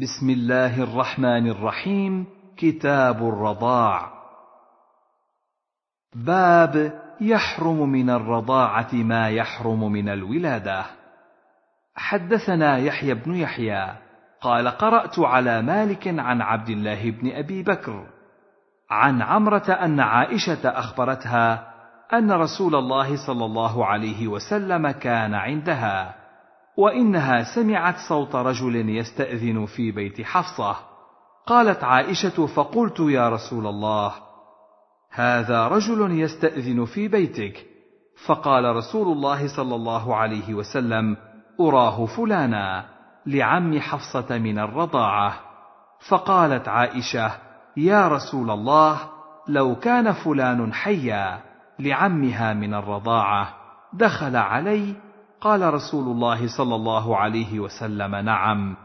بسم الله الرحمن الرحيم. كتاب الرضاع. باب يحرم من الرضاعة ما يحرم من الولادة. حدثنا يحيى بن يحيى. قال قرأت على مالك عن عبد الله بن أبي بكر. عن عمرة أن عائشة أخبرتها أن رسول الله صلى الله عليه وسلم كان عندها. وإنها سمعت صوت رجل يستأذن في بيت حفصة. قالت عائشة فقلت يا رسول الله هذا رجل يستأذن في بيتك. فقال رسول الله صلى الله عليه وسلم أراه فلانا لعم حفصة من الرضاعة. فقالت عائشة يا رسول الله لو كان فلان حيا لعمها من الرضاعة دخل علي قال رسول الله صلى الله عليه وسلم نعم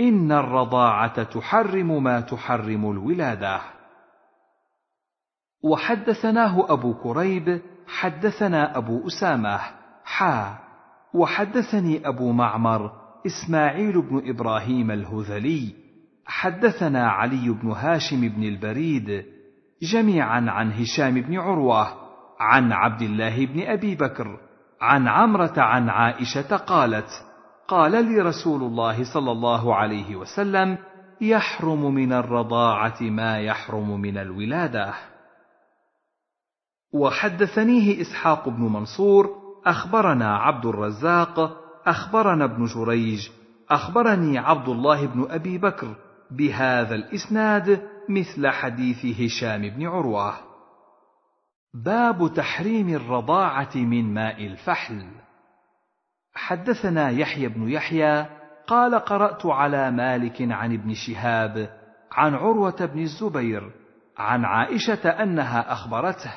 إن الرضاعة تحرم ما تحرم الولادة. وحدثناه أبو كريب حدثنا أبو أسامة حا وحدثني أبو معمر إسماعيل بن إبراهيم الهذلي حدثنا علي بن هاشم بن البريد جميعا عن هشام بن عروة عن عبد الله بن أبي بكر عن عمرة عن عائشة قالت قال لي رسول الله صلى الله عليه وسلم يحرم من الرضاعة ما يحرم من الولادة. وحدثنيه إسحاق بن منصور أخبرنا عبد الرزاق أخبرنا ابن جريج أخبرني عبد الله بن أبي بكر بهذا الإسناد مثل حديث هشام بن عروة. باب تحريم الرضاعة من ماء الفحل. حدثنا يحيى بن يحيى قال قرأت على مالك عن ابن شهاب عن عروة بن الزبير عن عائشة أنها أخبرته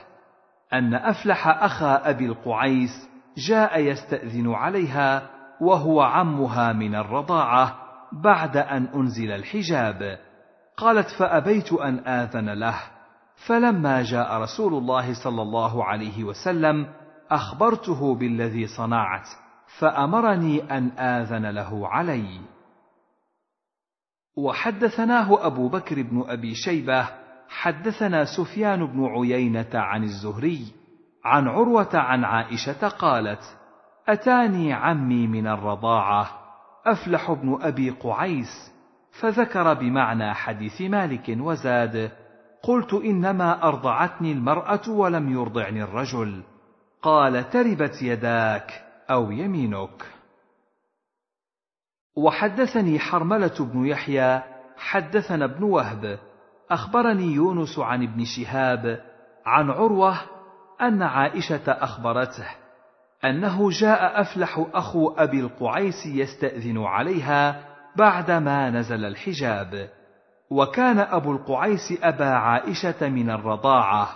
أن أفلح أخا أبي القعيس جاء يستأذن عليها وهو عمها من الرضاعة بعد أن أنزل الحجاب. قالت فأبيت أن آذن له. فلما جاء رسول الله صلى الله عليه وسلم أخبرته بالذي صنعت فأمرني أن آذن له علي. وحدثناه أبو بكر بن أبي شيبة حدثنا سفيان بن عيينة عن الزهري عن عروة عن عائشة قالت أتاني عمي من الرضاعة أفلح بن أبي قعيس فذكر بمعنى حديث مالك وزاد. قلت إنما أرضعتني المرأة ولم يرضعني الرجل. قال تربت يداك أو يمينك. وحدثني حرملة بن يحيى حدثنا ابن وهب. أخبرني يونس عن ابن شهاب عن عروة أن عائشة أخبرته أنه جاء أفلح أخو أبي القعيس يستأذن عليها بعدما نزل الحجاب. وكان أبو القعيس أبا عائشة من الرضاعة.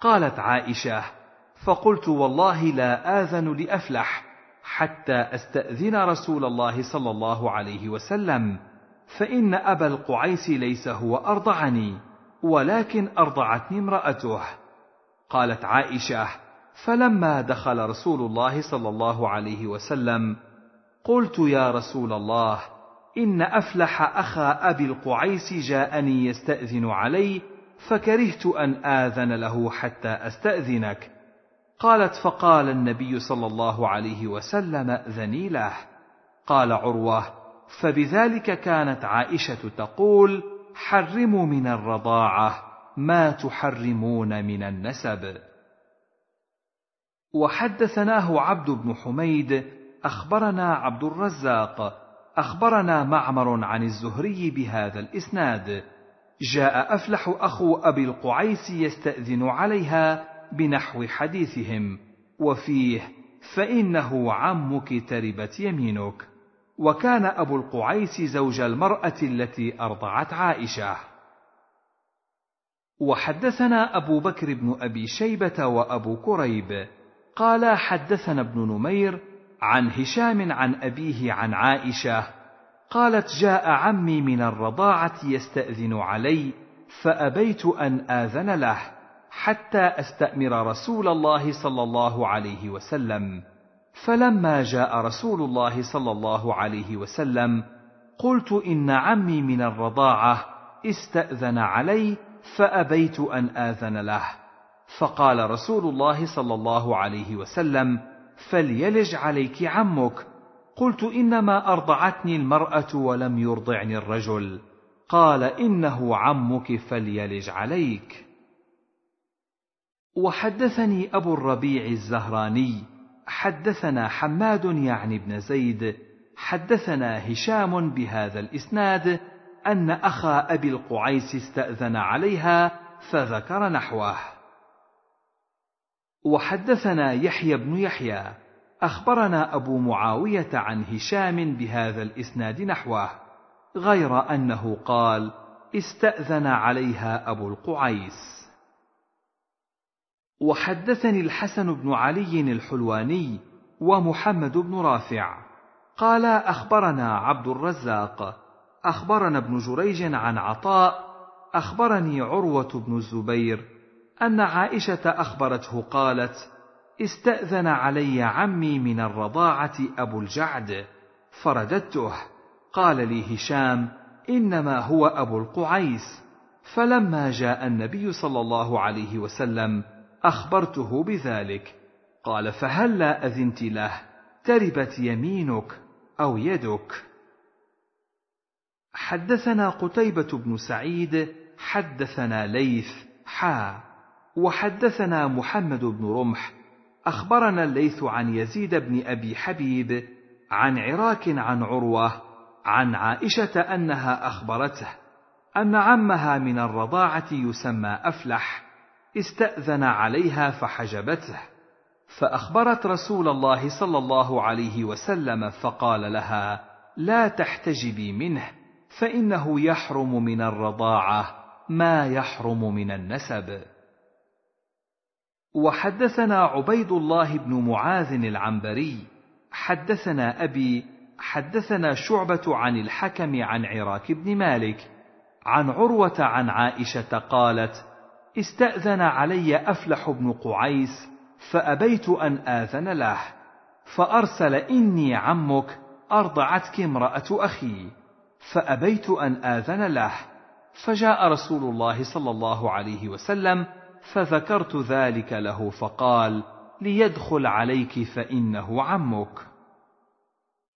قالت عائشة فقلت والله لا آذن لأفلح حتى أستأذن رسول الله صلى الله عليه وسلم فإن أبا القعيس ليس هو أرضعني ولكن أرضعتني امرأته. قالت عائشة فلما دخل رسول الله صلى الله عليه وسلم قلت يا رسول الله إن أفلح أخا أبي القعيس جاءني يستأذن علي فكرهت أن آذن له حتى أستأذنك. قالت فقال النبي صلى الله عليه وسلم اذني له. قال عروة فبذلك كانت عائشة تقول حرموا من الرضاعة ما تحرمون من النسب. وحدثناه عبد بن حميد أخبرنا عبد الرزاق أخبرنا معمر عن الزهري بهذا الإسناد. جاء أفلح أخو أبي القعيس يستأذن عليها بنحو حديثهم وفيه فإنه عمك تربت يمينك. وكان أبو القعيس زوج المرأة التي أرضعت عائشة. وحدثنا أبو بكر بن أبي شيبة وأبو كريب. قال حدثنا ابن نمير عن هشام عن أبيه عن عائشة قالت جاء عمي من الرضاعة يستأذن علي فأبيت أن آذن له حتى أستأمر رسول الله صلى الله عليه وسلم. فلما جاء رسول الله صلى الله عليه وسلم قلت إن عمي من الرضاعة استأذن علي فأبيت أن آذن له. فقال رسول الله صلى الله عليه وسلم فليلج عليك عمك. قلت إنما أرضعتني المرأة ولم يرضعني الرجل. قال إنه عمك فليلج عليك. وحدثني أبو الربيع الزهراني. حدثنا حماد يعني بن زيد. حدثنا هشام بهذا الإسناد أن أخا أبي القعيس استأذن عليها فذكر نحوه. وحدثنا يحيى بن يحيى أخبرنا أبو معاوية عن هشام بهذا الإسناد نحوه غير أنه قال استأذن عليها أبو القعيس. وحدثني الحسن بن علي الحلواني ومحمد بن رافع قال أخبرنا عبد الرزاق أخبرنا ابن جريج عن عطاء أخبرني عروة بن الزبير أن عائشة أخبرته قالت استأذن علي عمي من الرضاعة أبو الجعد فرددته. قال لي هشام إنما هو أبو القعيس. فلما جاء النبي صلى الله عليه وسلم أخبرته بذلك. قال فهلا أذنت له؟ تربت يمينك أو يدك. حدثنا قتيبة بن سعيد حدثنا ليث حا. وحدثنا محمد بن رمح أخبرنا الليث عن يزيد بن أبي حبيب عن عراك عن عروة عن عائشة أنها أخبرته أن عمها من الرضاعة يسمى أفلح استأذن عليها فحجبته فأخبرت رسول الله صلى الله عليه وسلم فقال لها لا تحتجبي منه فإنه يحرم من الرضاعة ما يحرم من النسب. وحدثنا عبيد الله بن معاذ العنبري حدثنا أبي حدثنا شعبة عن الحكم عن عراك بن مالك عن عروة عن عائشة قالت استأذن علي أفلح بن قعيس فأبيت أن آذن له فأرسل إني عمك أرضعتك امرأة أخي فأبيت أن آذن له فجاء رسول الله صلى الله عليه وسلم فذكرت ذلك له فقال ليدخل عليك فإنه عمك.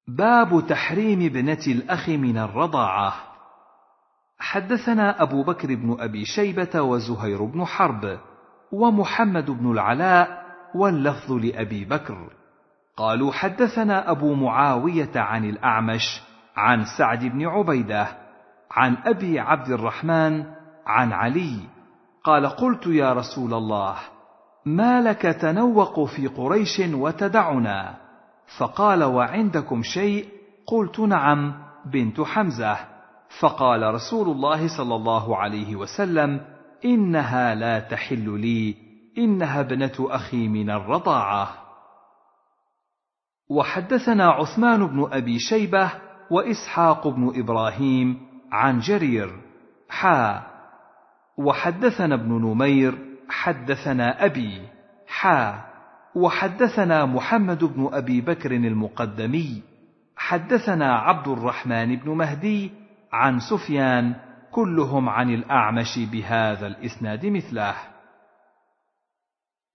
باب تحريم ابنة الأخ من الرضاعة. حدثنا أبو بكر بن أبي شيبة وزهير بن حرب ومحمد بن العلاء واللفظ لأبي بكر. قالوا حدثنا أبو معاوية عن الأعمش عن سعد بن عبيدة عن أبي عبد الرحمن عن علي قال قلت يا رسول الله ما لك تنوق في قريش وتدعنا؟ فقال وعندكم شيء؟ قلت نعم بنت حمزة. فقال رسول الله صلى الله عليه وسلم إنها لا تحل لي إنها ابنة أخي من الرضاعة. وحدثنا عثمان بن أبي شيبة وإسحاق بن إبراهيم عن جرير. حا وحدثنا ابن نمير حدثنا أبي حا وحدثنا محمد بن أبي بكر المقدمي حدثنا عبد الرحمن بن مهدي عن سفيان كلهم عن الأعمش بهذا الإسناد مثله.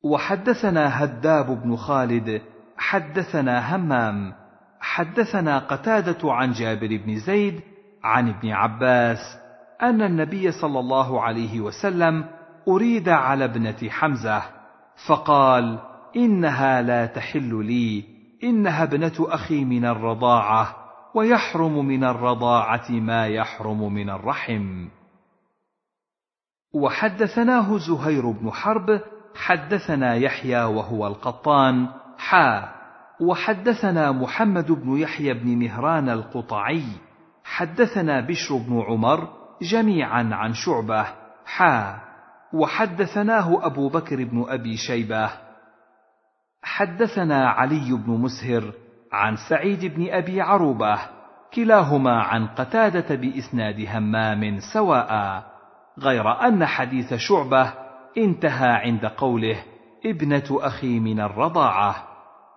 وحدثنا هداب بن خالد حدثنا همام حدثنا قتادة عن جابر بن زيد عن ابن عباس أن النبي صلى الله عليه وسلم أريد على ابنة حمزة فقال إنها لا تحل لي إنها ابنة أخي من الرضاعة ويحرم من الرضاعة ما يحرم من الرحم. وحدثناه زهير بن حرب حدثنا يحيى وهو القطان حا وحدثنا محمد بن يحيى بن مهران القطعي حدثنا بشر بن عمر جميعا عن شعبة حا وحدثناه أبو بكر بن أبي شيبة. حدثنا علي بن مسهر عن سعيد بن أبي عروبة كلاهما عن قتادة بإسناد همام سواء غير أن حديث شعبة انتهى عند قوله ابنة أخي من الرضاعة.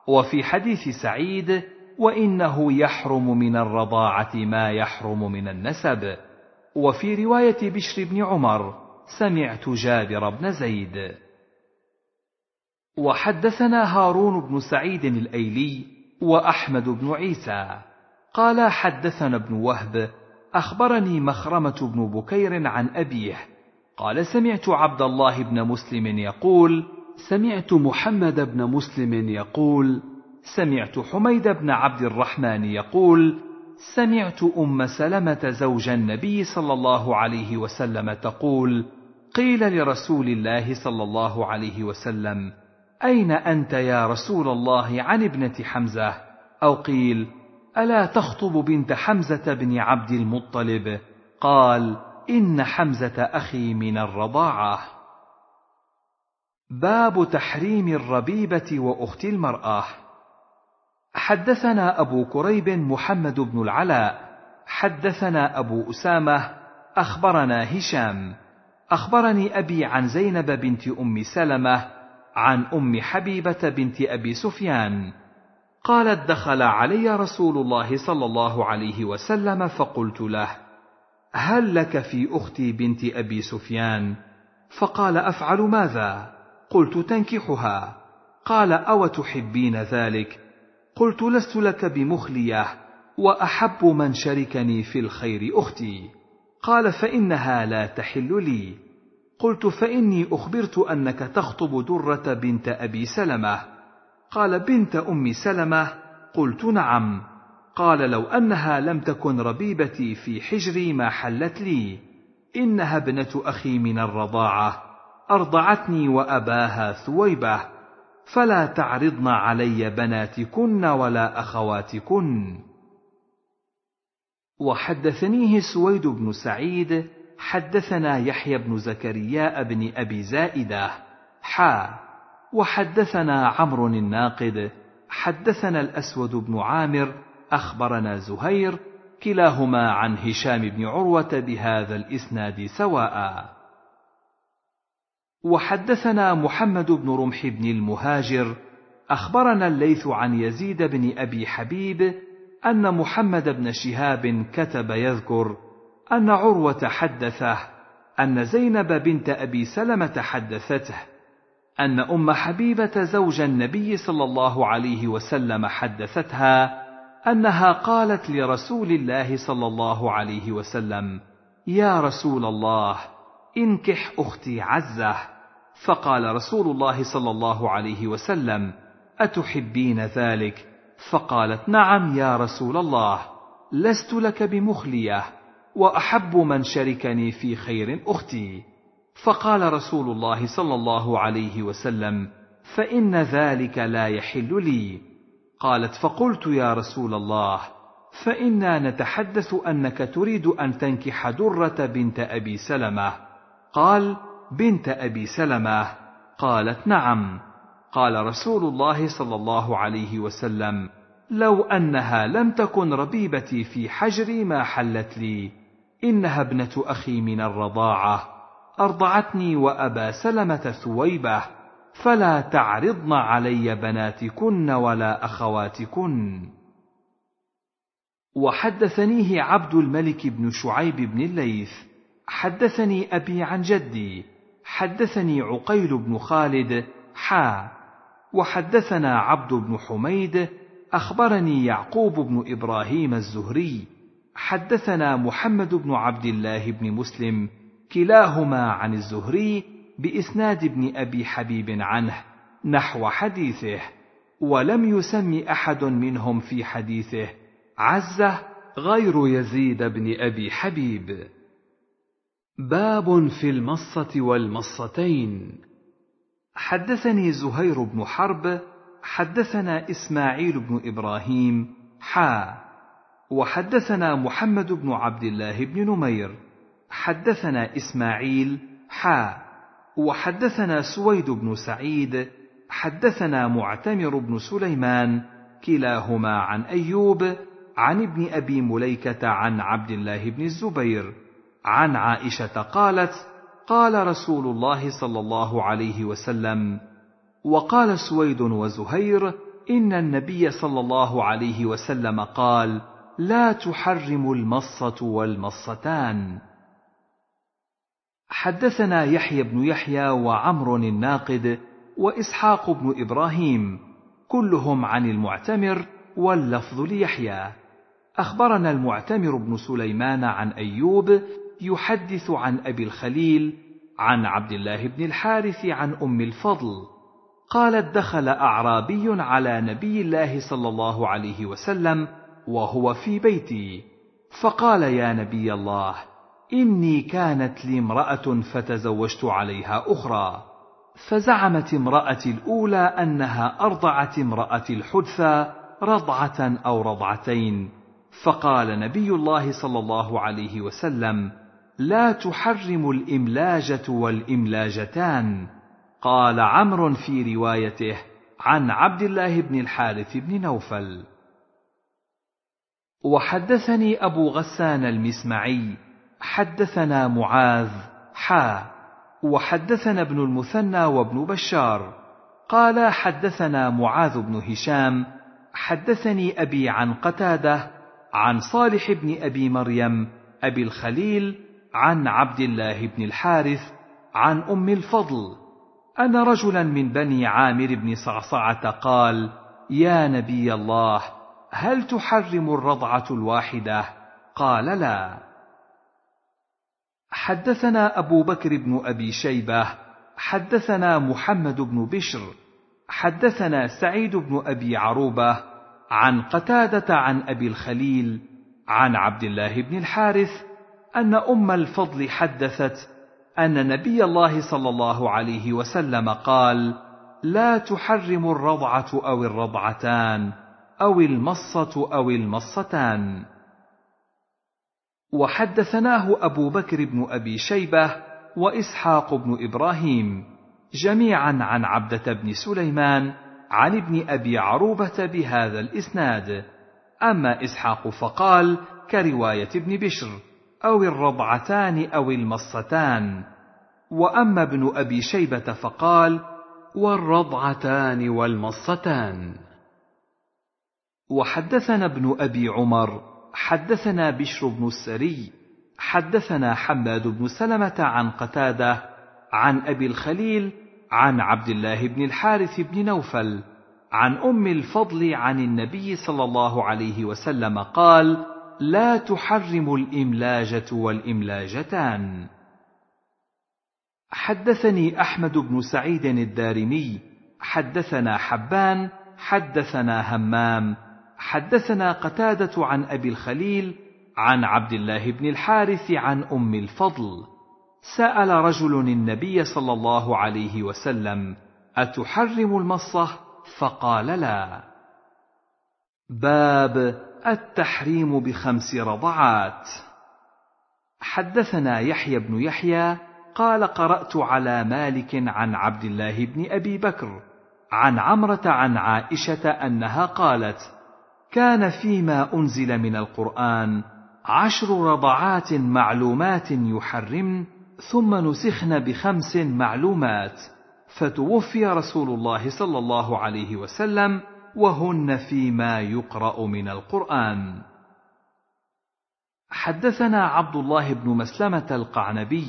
وفي حديث سعيد وإنه يحرم من الرضاعة ما يحرم من النسب. وفي رواية بشر بن عمر سمعت جابر بن زيد. وحدثنا هارون بن سعيد الأيلي وأحمد بن عيسى. قال حدثنا ابن وهب أخبرني مخرمة بن بكير عن أبيه. قال سمعت عبد الله بن مسلم يقول سمعت محمد بن مسلم يقول سمعت حميد بن عبد الرحمن يقول سمعت أم سلمة زوج النبي صلى الله عليه وسلم تقول قيل لرسول الله صلى الله عليه وسلم أين أنت يا رسول الله عن ابنة حمزة؟ أو قيل ألا تخطب بنت حمزة بن عبد المطلب؟ قال إن حمزة أخي من الرضاعة. باب تحريم الربيبة وأخت المرأة. حدثنا أبو كريب محمد بن العلاء حدثنا أبو أسامة أخبرنا هشام. أخبرني أبي عن زينب بنت أم سلمة عن أم حبيبة بنت أبي سفيان. قالت دخل علي رسول الله صلى الله عليه وسلم فقلت له هل لك في أختي بنت أبي سفيان؟ فقال أفعل ماذا؟ قلت تنكحها. قال أو تحبين ذلك؟ قلت لست لك بمخلية وأحب من شركني في الخير أختي. قال فإنها لا تحل لي. قلت فإني أخبرت أنك تخطب درة بنت أبي سلمة. قال بنت أم سلمة. قلت نعم. قال لو أنها لم تكن ربيبتي في حجري ما حلت لي. إنها ابنة أخي من الرضاعة. أرضعتني وأباها ثويبة. فلا تعرضن علي بناتكن ولا أخواتكن. وحدثنيه سويد بن سعيد حدثنا يحيى بن زكريا بن أبي زائدة حا. وحدثنا عمرو الناقد حدثنا الأسود بن عامر أخبرنا زهير كلاهما عن هشام بن عروة بهذا الإسناد سواء. وحدثنا محمد بن رمح بن المهاجر أخبرنا الليث عن يزيد بن أبي حبيب أن محمد بن شهاب كتب يذكر أن عروة حدثه أن زينب بنت أبي سلمة حدثته أن أم حبيبة زوج النبي صلى الله عليه وسلم حدثتها أنها قالت لرسول الله صلى الله عليه وسلم يا رسول الله إنكح أختي عزة. فقال رسول الله صلى الله عليه وسلم أتحبين ذلك؟ فقالت نعم يا رسول الله لست لك بمخلية وأحب من شركني في خير أختي. فقال رسول الله صلى الله عليه وسلم فإن ذلك لا يحل لي. قالت فقلت يا رسول الله فإنا نتحدث أنك تريد أن تنكح درة بنت أبي سلمة. قال بنت أبي سلمة قالت نعم. قال رسول الله صلى الله عليه وسلم لو أنها لم تكن ربيبتي في حجري ما حلت لي. إنها ابنة أخي من الرضاعة. أرضعتني وأبا سلمة ثويبة. فلا تعرضن علي بناتكن ولا أخواتكن. وحدثنيه عبد الملك بن شعيب بن الليث. حدثني أبي عن جدي. حدثني عقيل بن خالد حا وحدثنا عبد بن حميد أخبرني يعقوب بن إبراهيم الزهري حدثنا محمد بن عبد الله بن مسلم كلاهما عن الزهري بإسناد ابن أبي حبيب عنه نحو حديثه ولم يسم أحد منهم في حديثه عزه غير يزيد بن أبي حبيب. باب في المصة والمصتين. حدثني زهير بن حرب حدثنا إسماعيل بن إبراهيم حا. وحدثنا محمد بن عبد الله بن نمير. حدثنا إسماعيل حا. وحدثنا سويد بن سعيد حدثنا معتمر بن سليمان كلاهما عن أيوب عن ابن أبي مليكة عن عبد الله بن الزبير. عن عائشة قالت قال رسول الله صلى الله عليه وسلم وقال سويد وزهير إن النبي صلى الله عليه وسلم قال لا تحرم المصة والمصتان. حدثنا يحيى بن يحيى وعمر الناقد وإسحاق بن إبراهيم كلهم عن المعتمر واللفظ ليحيى. أخبرنا المعتمر بن سليمان عن أيوب يحدث عن أبي الخليل عن عبد الله بن الحارث عن أم الفضل. قالت دخل أعرابي على نبي الله صلى الله عليه وسلم وهو في بيتي. فقال يا نبي الله إني كانت لي امرأة فتزوجت عليها أخرى. فزعمت امرأتي الأولى أنها أرضعت امراه الحدثى رضعة أو رضعتين. فقال نبي الله صلى الله عليه وسلم لا تحرم الإملاجة والإملاجتان. قال عمرو في روايته عن عبد الله بن الحارث بن نوفل. وحدثني أبو غسان المسمعي حدثنا معاذ حا. وحدثنا ابن المثنى وابن بشار. قال حدثنا معاذ بن هشام حدثني أبي عن قتادة عن صالح بن أبي مريم أبي الخليل عن عبد الله بن الحارث عن أم الفضل. أن رجلا من بني عامر بن صعصعة قال يا نبي الله هل تحرم الرضعة الواحدة? قال لا. حدثنا أبو بكر بن أبي شيبة حدثنا محمد بن بشر حدثنا سعيد بن أبي عروبة عن قتادة عن أبي الخليل عن عبد الله بن الحارث أن أم الفضل حدثت أن نبي الله صلى الله عليه وسلم قال لا تحرم الرضعة أو الرضعتان أو المصة أو المصتان. وحدثناه أبو بكر بن أبي شيبة وإسحاق بن إبراهيم جميعا عن عبدة بن سليمان عن ابن أبي عروبة بهذا الإسناد. أما إسحاق فقال كرواية ابن بشر. أو الرضعتان أو المصتان. وأما ابن أبي شيبة فقال والرضعتان والمصتان. وحدثنا ابن أبي عمر حدثنا بشر بن السري حدثنا حماد بن سلمة عن قتادة عن أبي الخليل عن عبد الله بن الحارث بن نوفل عن أم الفضل عن النبي صلى الله عليه وسلم قال لا تحرم الإملاجة والإملاجتان. حدثني أحمد بن سعيد الدارمي حدثنا حبان حدثنا همام حدثنا قتادة عن أبي الخليل عن عبد الله بن الحارث عن أم الفضل. سأل رجل النبي صلى الله عليه وسلم أتحرم المصة؟ فقال لا. باب التحريم بخمس رضعات. حدثنا يحيى بن يحيى قال قرأت على مالك عن عبد الله بن أبي بكر عن عمرة عن عائشة أنها قالت كان فيما أنزل من القرآن عشر رضعات معلومات يحرمن ثم نسخن بخمس معلومات فتوفي رسول الله صلى الله عليه وسلم وهن فيما يقرأ من القرآن. حدثنا عبد الله بن مسلمة القعنبي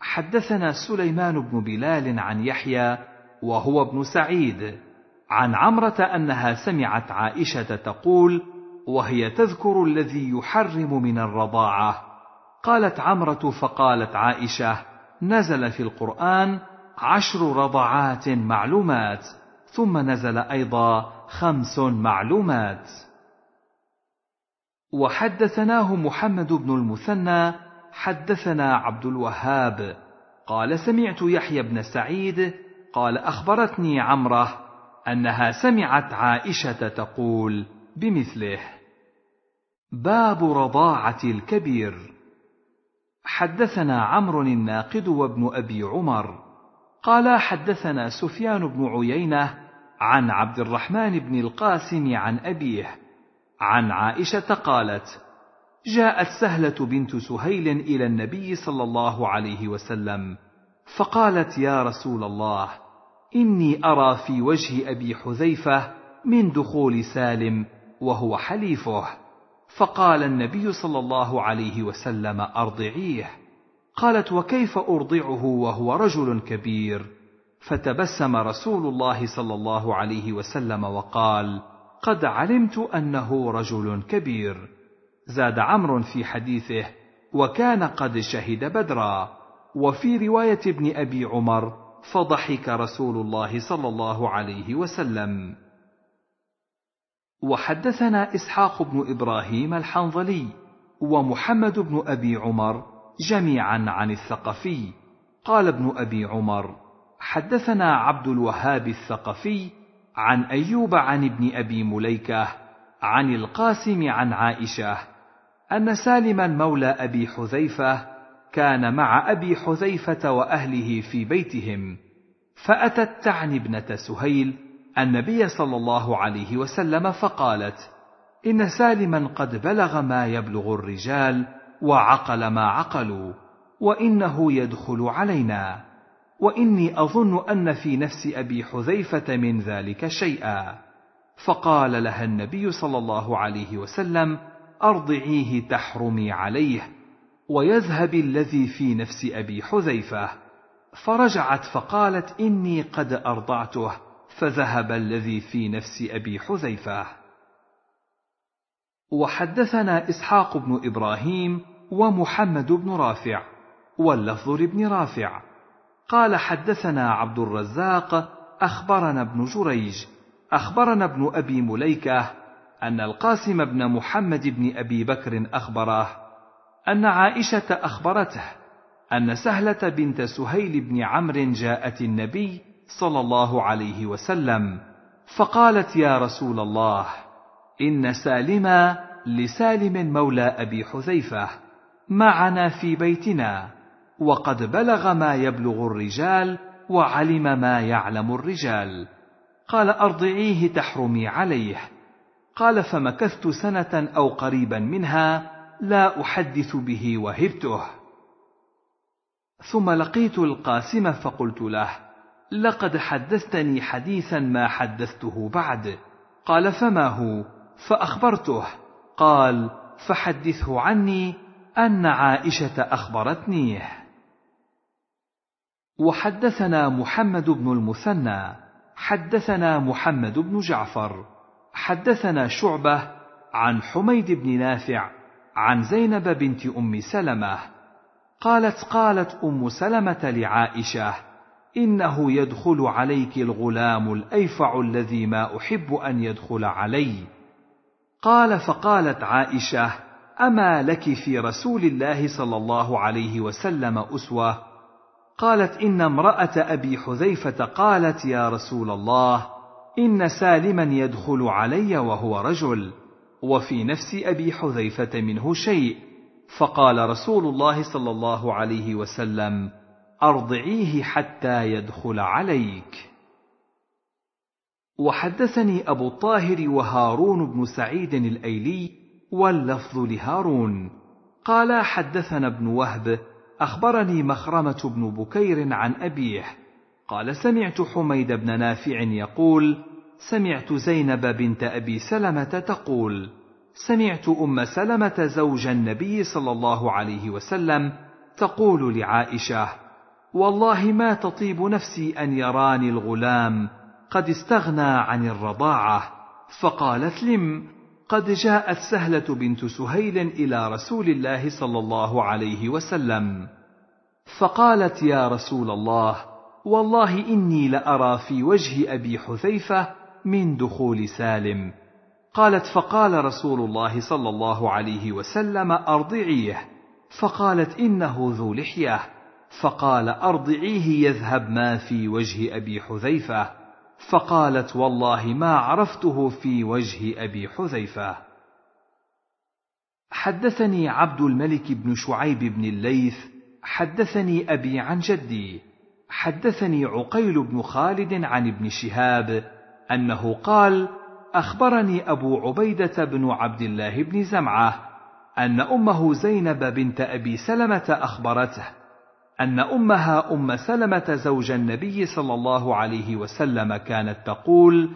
حدثنا سليمان بن بلال عن يحيى وهو ابن سعيد عن عمرة أنها سمعت عائشة تقول وهي تذكر الذي يحرم من الرضاعة قالت عمرة فقالت عائشة نزل في القرآن عشر رضعات معلومات ثم نزل أيضا خمس معلومات. وحدثناه محمد بن المثنى حدثنا عبد الوهاب. قال سمعت يحيى بن سعيد. قال أخبرتني عمرة أنها سمعت عائشة تقول بمثله. باب رضاعة الكبير. حدثنا عمرو الناقد وابن أبي عمر. قال حدثنا سفيان بن عيينة عن عبد الرحمن بن القاسم عن أبيه. عن عائشة قالت جاءت سهلة بنت سهيل إلى النبي صلى الله عليه وسلم فقالت يا رسول الله إني أرى في وجه أبي حذيفة من دخول سالم وهو حليفه. فقال النبي صلى الله عليه وسلم أرضعيه. قالت وكيف أرضعه وهو رجل كبير؟ فتبسم رسول الله صلى الله عليه وسلم وقال قد علمت أنه رجل كبير. زاد عمرو في حديثه وكان قد شهد بدرا. وفي رواية ابن أبي عمر فضحك رسول الله صلى الله عليه وسلم. وحدثنا إسحاق بن إبراهيم الحنظلي ومحمد بن أبي عمر جميعا عن الثقفي. قال ابن أبي عمر حدثنا عبد الوهاب الثقفي عن أيوب عن ابن أبي مليكة عن القاسم عن عائشة أن سالما مولى أبي حذيفة كان مع أبي حذيفة وأهله في بيتهم فأتت تعني ابنة سهيل النبي صلى الله عليه وسلم فقالت إن سالما قد بلغ ما يبلغ الرجال وعقل ما عقلوا وإنه يدخل علينا. وإني أظن أن في نفس أبي حذيفة من ذلك شيئا. فقال لها النبي صلى الله عليه وسلم أرضعيه تحرمي عليه ويذهب الذي في نفس أبي حذيفة. فرجعت فقالت إني قد أرضعته فذهب الذي في نفس أبي حذيفة. وحدثنا إسحاق بن إبراهيم ومحمد بن رافع واللفظ لابن رافع. قال حدثنا عبد الرزاق أخبرنا ابن جريج أخبرنا ابن أبي مليكة أن القاسم بن محمد بن أبي بكر أخبره أن عائشة أخبرته أن سهلة بنت سهيل بن عمرو جاءت النبي صلى الله عليه وسلم فقالت يا رسول الله إن سالما لسالم مولى أبي حذيفة معنا في بيتنا. وقد بلغ ما يبلغ الرجال وعلم ما يعلم الرجال. قال أرضعيه تحرمي عليه. قال فمكثت سنة أو قريبا منها لا أحدث به وهبته. ثم لقيت القاسم فقلت له لقد حدثتني حديثا ما حدثته بعد. قال فما هو؟ فأخبرته. قال فحدثه عني أن عائشة أخبرتنيه. وحدثنا محمد بن المثنى حدثنا محمد بن جعفر حدثنا شعبة عن حميد بن نافع عن زينب بنت أم سلمة قالت قالت أم سلمة لعائشة إنه يدخل عليك الغلام الأيفع الذي ما أحب أن يدخل علي. قال فقالت عائشة أما لك في رسول الله صلى الله عليه وسلم أسوة؟ قالت إن امرأة أبي حذيفة قالت يا رسول الله إن سالما يدخل علي وهو رجل وفي نفس أبي حذيفة منه شيء. فقال رسول الله صلى الله عليه وسلم أرضعيه حتى يدخل عليك. وحدثني أبو الطاهر وهارون بن سعيد الأيلي واللفظ لهارون. قال حدثنا ابن وهب أخبرني مخرمة بن بكير عن أبيه. قال سمعت حميد بن نافع يقول سمعت زينب بنت أبي سلمة تقول سمعت أم سلمة زوج النبي صلى الله عليه وسلم تقول لعائشة والله ما تطيب نفسي أن يراني الغلام قد استغنى عن الرضاعة. فقالت لم قد جاءت سهلة بنت سهيل إلى رسول الله صلى الله عليه وسلم. فقالت يا رسول الله والله إني لأرى في وجه أبي حذيفة من دخول سالم. قالت فقال رسول الله صلى الله عليه وسلم أرضعيه. فقالت إنه ذو لحية. فقال أرضعيه يذهب ما في وجه أبي حذيفة. فقالت والله ما عرفته في وجه أبي حذيفة. حدثني عبد الملك بن شعيب بن الليث حدثني أبي عن جدي حدثني عقيل بن خالد عن ابن شهاب أنه قال أخبرني أبو عبيدة بن عبد الله بن زمعة أن أمه زينب بنت أبي سلمة أخبرته. أن أمها أم سلمة زوج النبي صلى الله عليه وسلم كانت تقول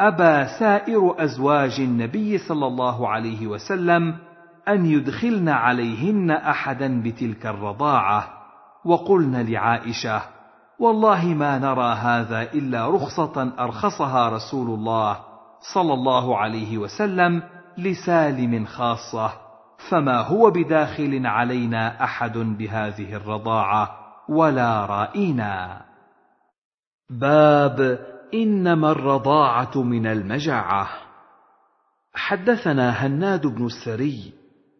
ابى سائر أزواج النبي صلى الله عليه وسلم أن يدخلن عليهن احدا بتلك الرضاعة. وقلن لعائشة والله ما نرى هذا إلا رخصة أرخصها رسول الله صلى الله عليه وسلم لسالم خاصة. فما هو بداخل علينا أحد بهذه الرضاعة ولا رائنا باب إنما الرضاعة من المجاعة. حدثنا هناد بن السري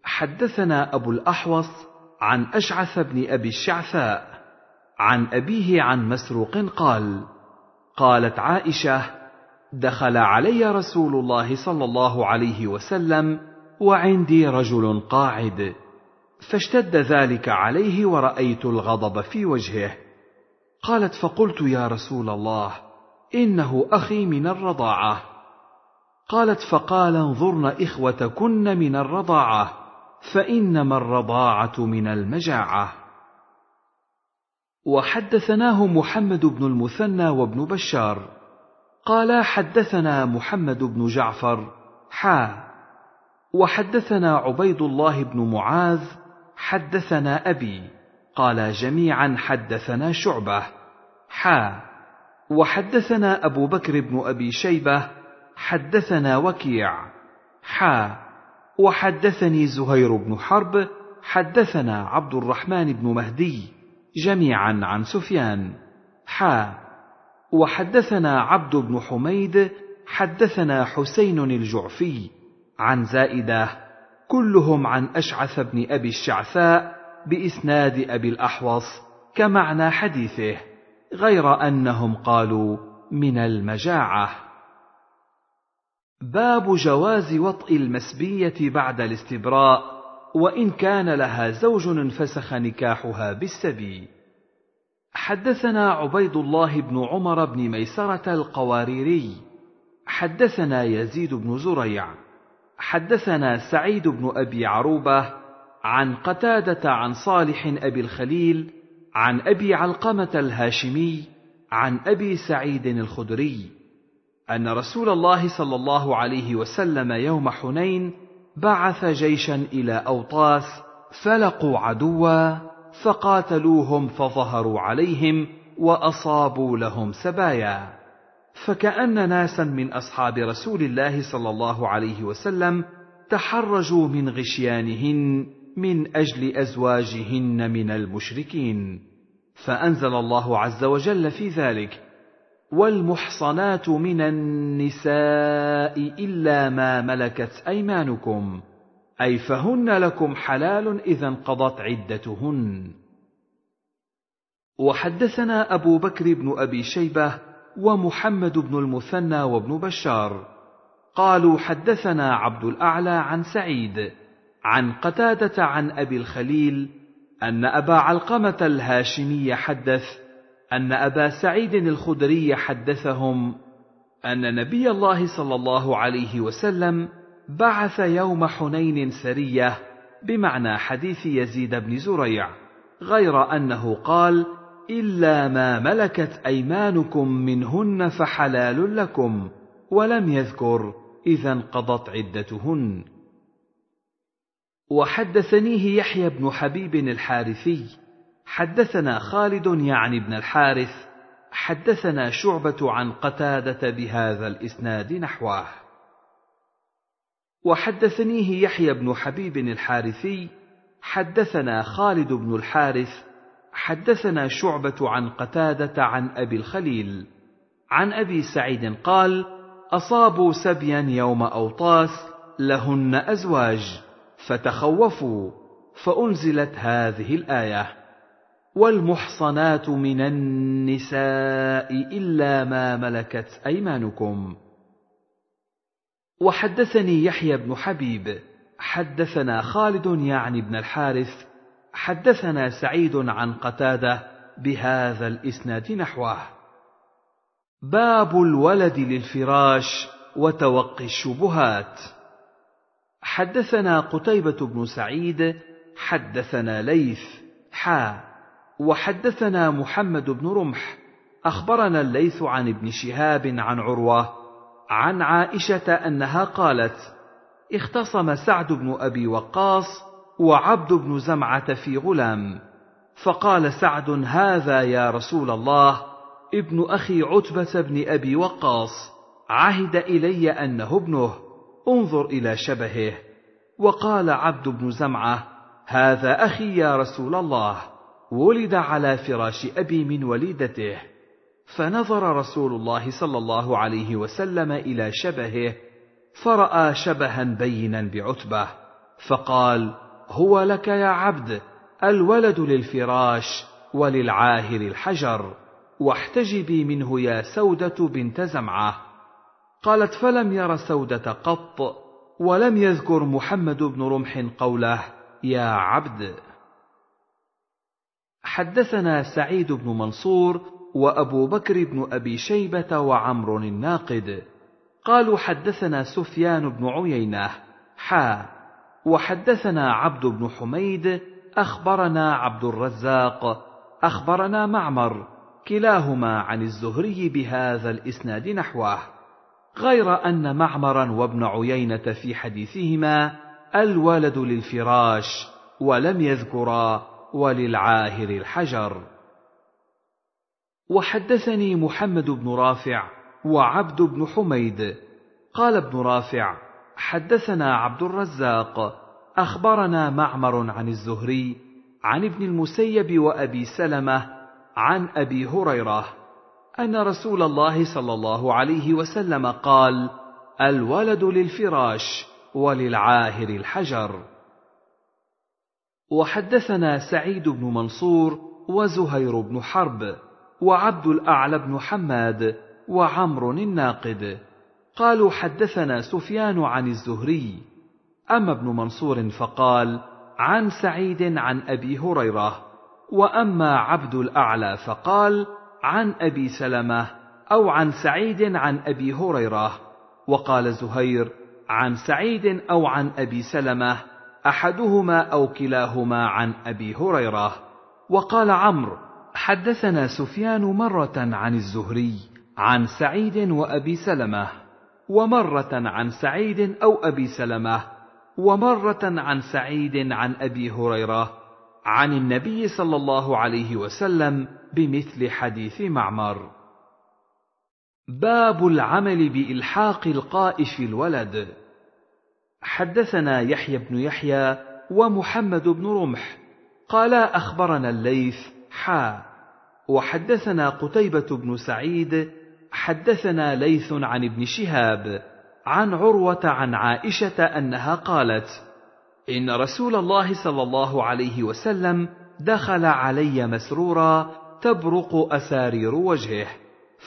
حدثنا أبو الأحوص عن أشعث بن أبي الشعثاء عن أبيه عن مسروق قال قالت عائشة دخل علي رسول الله صلى الله عليه وسلم وعندي رجل قاعد. فاشتد ذلك عليه ورأيت الغضب في وجهه. قالت فقلت يا رسول الله إنه أخي من الرضاعة. قالت فقال انظرن إخوتكن من الرضاعة فإنما الرضاعة من المجاعة. وحدثناه محمد بن المثنى وابن بشار. قالا حدثنا محمد بن جعفر حا وحدثنا عبيد الله بن معاذ حدثنا أبي قال جميعا حدثنا شعبة حا. وحدثنا أبو بكر بن أبي شيبة حدثنا وكيع حا. وحدثني زهير بن حرب حدثنا عبد الرحمن بن مهدي جميعا عن سفيان حا. وحدثنا عبد بن حميد حدثنا حسين الجعفي عن زائدة كلهم عن أشعث بن أبي الشعثاء بإسناد أبي الأحوص كمعنى حديثه غير أنهم قالوا من المجاعة. باب جواز وطء المسبية بعد الاستبراء وإن كان لها زوج انفسخ نكاحها بالسبي. حدثنا عبيد الله بن عمر بن ميسرة القواريري. حدثنا يزيد بن زريع. حدثنا سعيد بن أبي عروبة عن قتادة عن صالح أبي الخليل عن أبي علقمة الهاشمي عن أبي سعيد الخدري أن رسول الله صلى الله عليه وسلم يوم حنين بعث جيشا إلى أوطاس فلقوا عدوا فقاتلوهم فظهروا عليهم وأصابوا لهم سبايا. فكأن ناسا من أصحاب رسول الله صلى الله عليه وسلم تحرجوا من غشيانهن من أجل أزواجهن من المشركين. فأنزل الله عز وجل في ذلك والمحصنات من النساء إلا ما ملكت أيمانكم أي فهن لكم حلال إذا انقضت عدتهن. وحدثنا أبو بكر بن أبي شيبة ومحمد بن المثنى وابن بشار. قالوا حدثنا عبد الأعلى عن سعيد عن قتادة عن أبي الخليل أن أبا علقمة الهاشمي حدث أن أبا سعيد الخدري حدثهم أن نبي الله صلى الله عليه وسلم بعث يوم حنين سرية بمعنى حديث يزيد بن زريع غير أنه قال إلا ما ملكت أيمانكم منهن فحلال لكم ولم يذكر إذا انقضت عدتهن. وحدثنيه يحيى بن حبيب الحارثي حدثنا خالد يعني ابن الحارث حدثنا شعبة عن قتادة بهذا الإسناد نحوه. وحدثنيه يحيى بن حبيب الحارثي حدثنا خالد بن الحارث حدثنا شعبة عن قتادة عن أبي الخليل عن أبي سعيد قال: أصابوا سبيا يوم أوطاس لهن أزواج فتخوفوا فأنزلت هذه الآية: والمحصنات من النساء إلا ما ملكت أيمانكم. وحدثني يحيى بن حبيب حدثنا خالد يعني ابن الحارث حدثنا سعيد عن قتادة بهذا الإسناد نحوه. باب الولد للفراش وتوقي الشبهات. حدثنا قتيبة بن سعيد حدثنا ليث حا. وحدثنا محمد بن رمح. أخبرنا الليث عن ابن شهاب عن عروة عن عائشة أنها قالت اختصم سعد بن أبي وقاص وعبد بن زمعة في غلام فقال سعد هذا يا رسول الله ابن أخي عتبة بن أبي وقاص عهد إلي أنه ابنه انظر إلى شبهه. وقال عبد بن زمعة هذا أخي يا رسول الله ولد على فراش أبي من وليدته. فنظر رسول الله صلى الله عليه وسلم إلى شبهه فرأى شبها بينا بعتبة فقال هو لك يا عبد الولد للفراش وللعاهر الحجر واحتجبي منه يا سودة بنت زمعة. قالت فلم ير سودة قط ولم يذكر محمد بن رمح قوله يا عبد. حدثنا سعيد بن منصور وأبو بكر بن أبي شيبة وعمر الناقد. قالوا حدثنا سفيان بن عيينة حا وحدثنا عبد بن حميد أخبرنا عبد الرزاق أخبرنا معمر كلاهما عن الزهري بهذا الإسناد نحوه. غير أن معمرا وابن عيينة في حديثهما الولد للفراش ولم يذكرا وللعاهر الحجر. وحدثني محمد بن رافع وعبد بن حميد. قال ابن رافع حدثنا عبد الرزاق أخبرنا معمر عن الزهري عن ابن المسيب وأبي سلمة عن أبي هريرة أن رسول الله صلى الله عليه وسلم قال الولد للفراش وللعاهر الحجر. وحدثنا سعيد بن منصور وزهير بن حرب وعبد الأعلى بن حماد وعمر الناقد. قالوا حدثنا سفيان عن الزهري أما ابن منصور فقال عن سعيد عن أبي هريرة وأما عبد الأعلى فقال عن أبي سلمة أو عن سعيد عن أبي هريرة. وقال زهير عن سعيد أو عن أبي سلمة أحدهما أو كلاهما عن أبي هريرة. وقال عمرو حدثنا سفيان مرة عن الزهري عن سعيد وأبي سلمة. ومرة عن سعيد أو أبي سلمة ومرة عن سعيد عن أبي هريرة عن النبي صلى الله عليه وسلم بمثل حديث معمر. باب العمل بإلحاق القائف الولد. حدثنا يحيى بن يحيى ومحمد بن رمح قالا أخبرنا الليث حا وحدثنا قتيبة بن سعيد حدثنا ليث عن ابن شهاب عن عروة عن عائشة أنها قالت إن رسول الله صلى الله عليه وسلم دخل علي مسرورا تبرق أسارير وجهه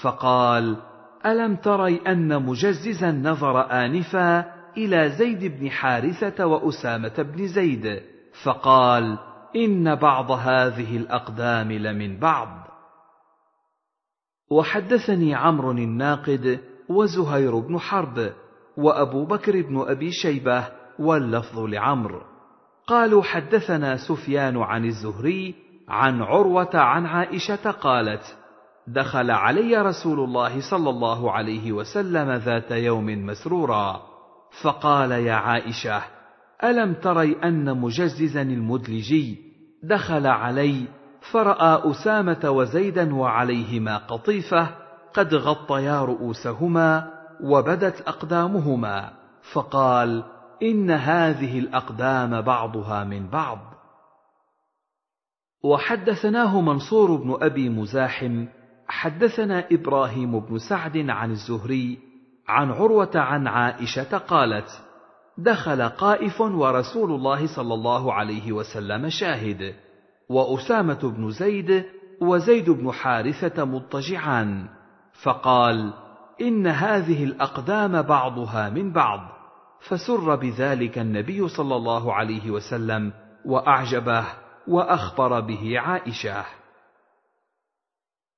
فقال ألم تري أن مجززا نظر آنفا إلى زيد بن حارثة وأسامة بن زيد؟ فقال إن بعض هذه الأقدام لمن بعض. وحدثني عمرو الناقد وزهير بن حرب وأبو بكر بن أبي شيبة واللفظ لعمرو. قالوا حدثنا سفيان عن الزهري عن عروة عن عائشة قالت دخل علي رسول الله صلى الله عليه وسلم ذات يوم مسرورا. فقال يا عائشة ألم تري أن مجززا المدلجي دخل علي فرأى أسامة وزيدا وعليهما قطيفة قد غطيا رؤوسهما وبدت أقدامهما فقال إن هذه الأقدام بعضها من بعض. وحدثناه منصور بن أبي مزاحم حدثنا إبراهيم بن سعد عن الزهري عن عروة عن عائشة قالت دخل قائف ورسول الله صلى الله عليه وسلم شاهد. وأسامة بن زيد وزيد بن حارثة مضطجعان فقال إن هذه الأقدام بعضها من بعض فسر بذلك النبي صلى الله عليه وسلم وأعجبه وأخبر به عائشة.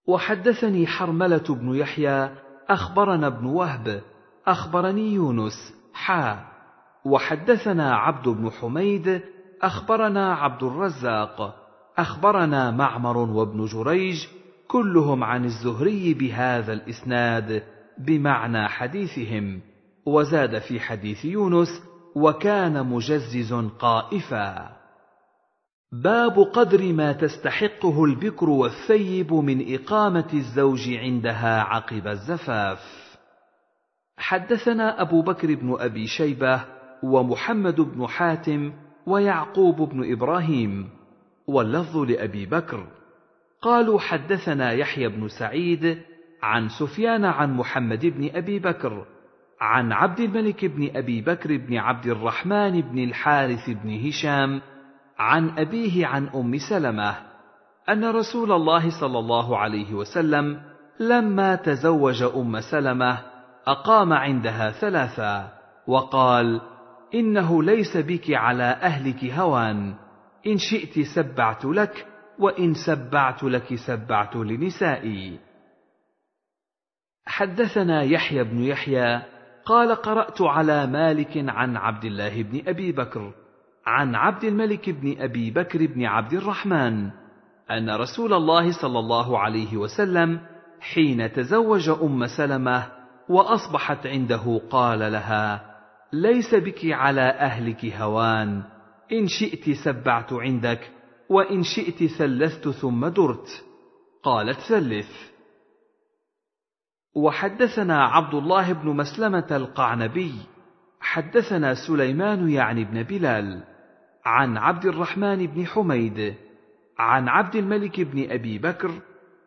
وحدثني حرملة بن يحيى أخبرنا ابن وهب أخبرني يونس حا. وحدثنا عبد بن حميد أخبرنا عبد الرزاق. أخبرنا معمر وابن جريج كلهم عن الزهري بهذا الإسناد بمعنى حديثهم وزاد في حديث يونس وكان مجزز قائفا. باب قدر ما تستحقه البكر والثيب من إقامة الزوج عندها عقب الزفاف. حدثنا أبو بكر بن أبي شيبة ومحمد بن حاتم ويعقوب بن إبراهيم. واللفظ لأبي بكر. قالوا حدثنا يحيى بن سعيد عن سفيان عن محمد بن أبي بكر عن عبد الملك بن أبي بكر بن عبد الرحمن بن الحارث بن هشام عن أبيه عن أم سلمة أن رسول الله صلى الله عليه وسلم لما تزوج أم سلمة أقام عندها ثلاثا وقال إنه ليس بك على أهلك هوان إن شئت سبعت لك وإن سبعت لك سبعت لنسائي. حدثنا يحيى بن يحيى قال قرأت على مالك عن عبد الله بن أبي بكر عن عبد الملك بن أبي بكر بن عبد الرحمن أن رسول الله صلى الله عليه وسلم حين تزوج أم سلمة وأصبحت عنده قال لها ليس بك على أهلك هوان إن شئت سبعت عندك وإن شئت ثلثت ثم درت. قالت ثلث وحدثنا عبد الله بن مسلمة القعنبي حدثنا سليمان يعني بن بلال عن عبد الرحمن بن حميد عن عبد الملك بن أبي بكر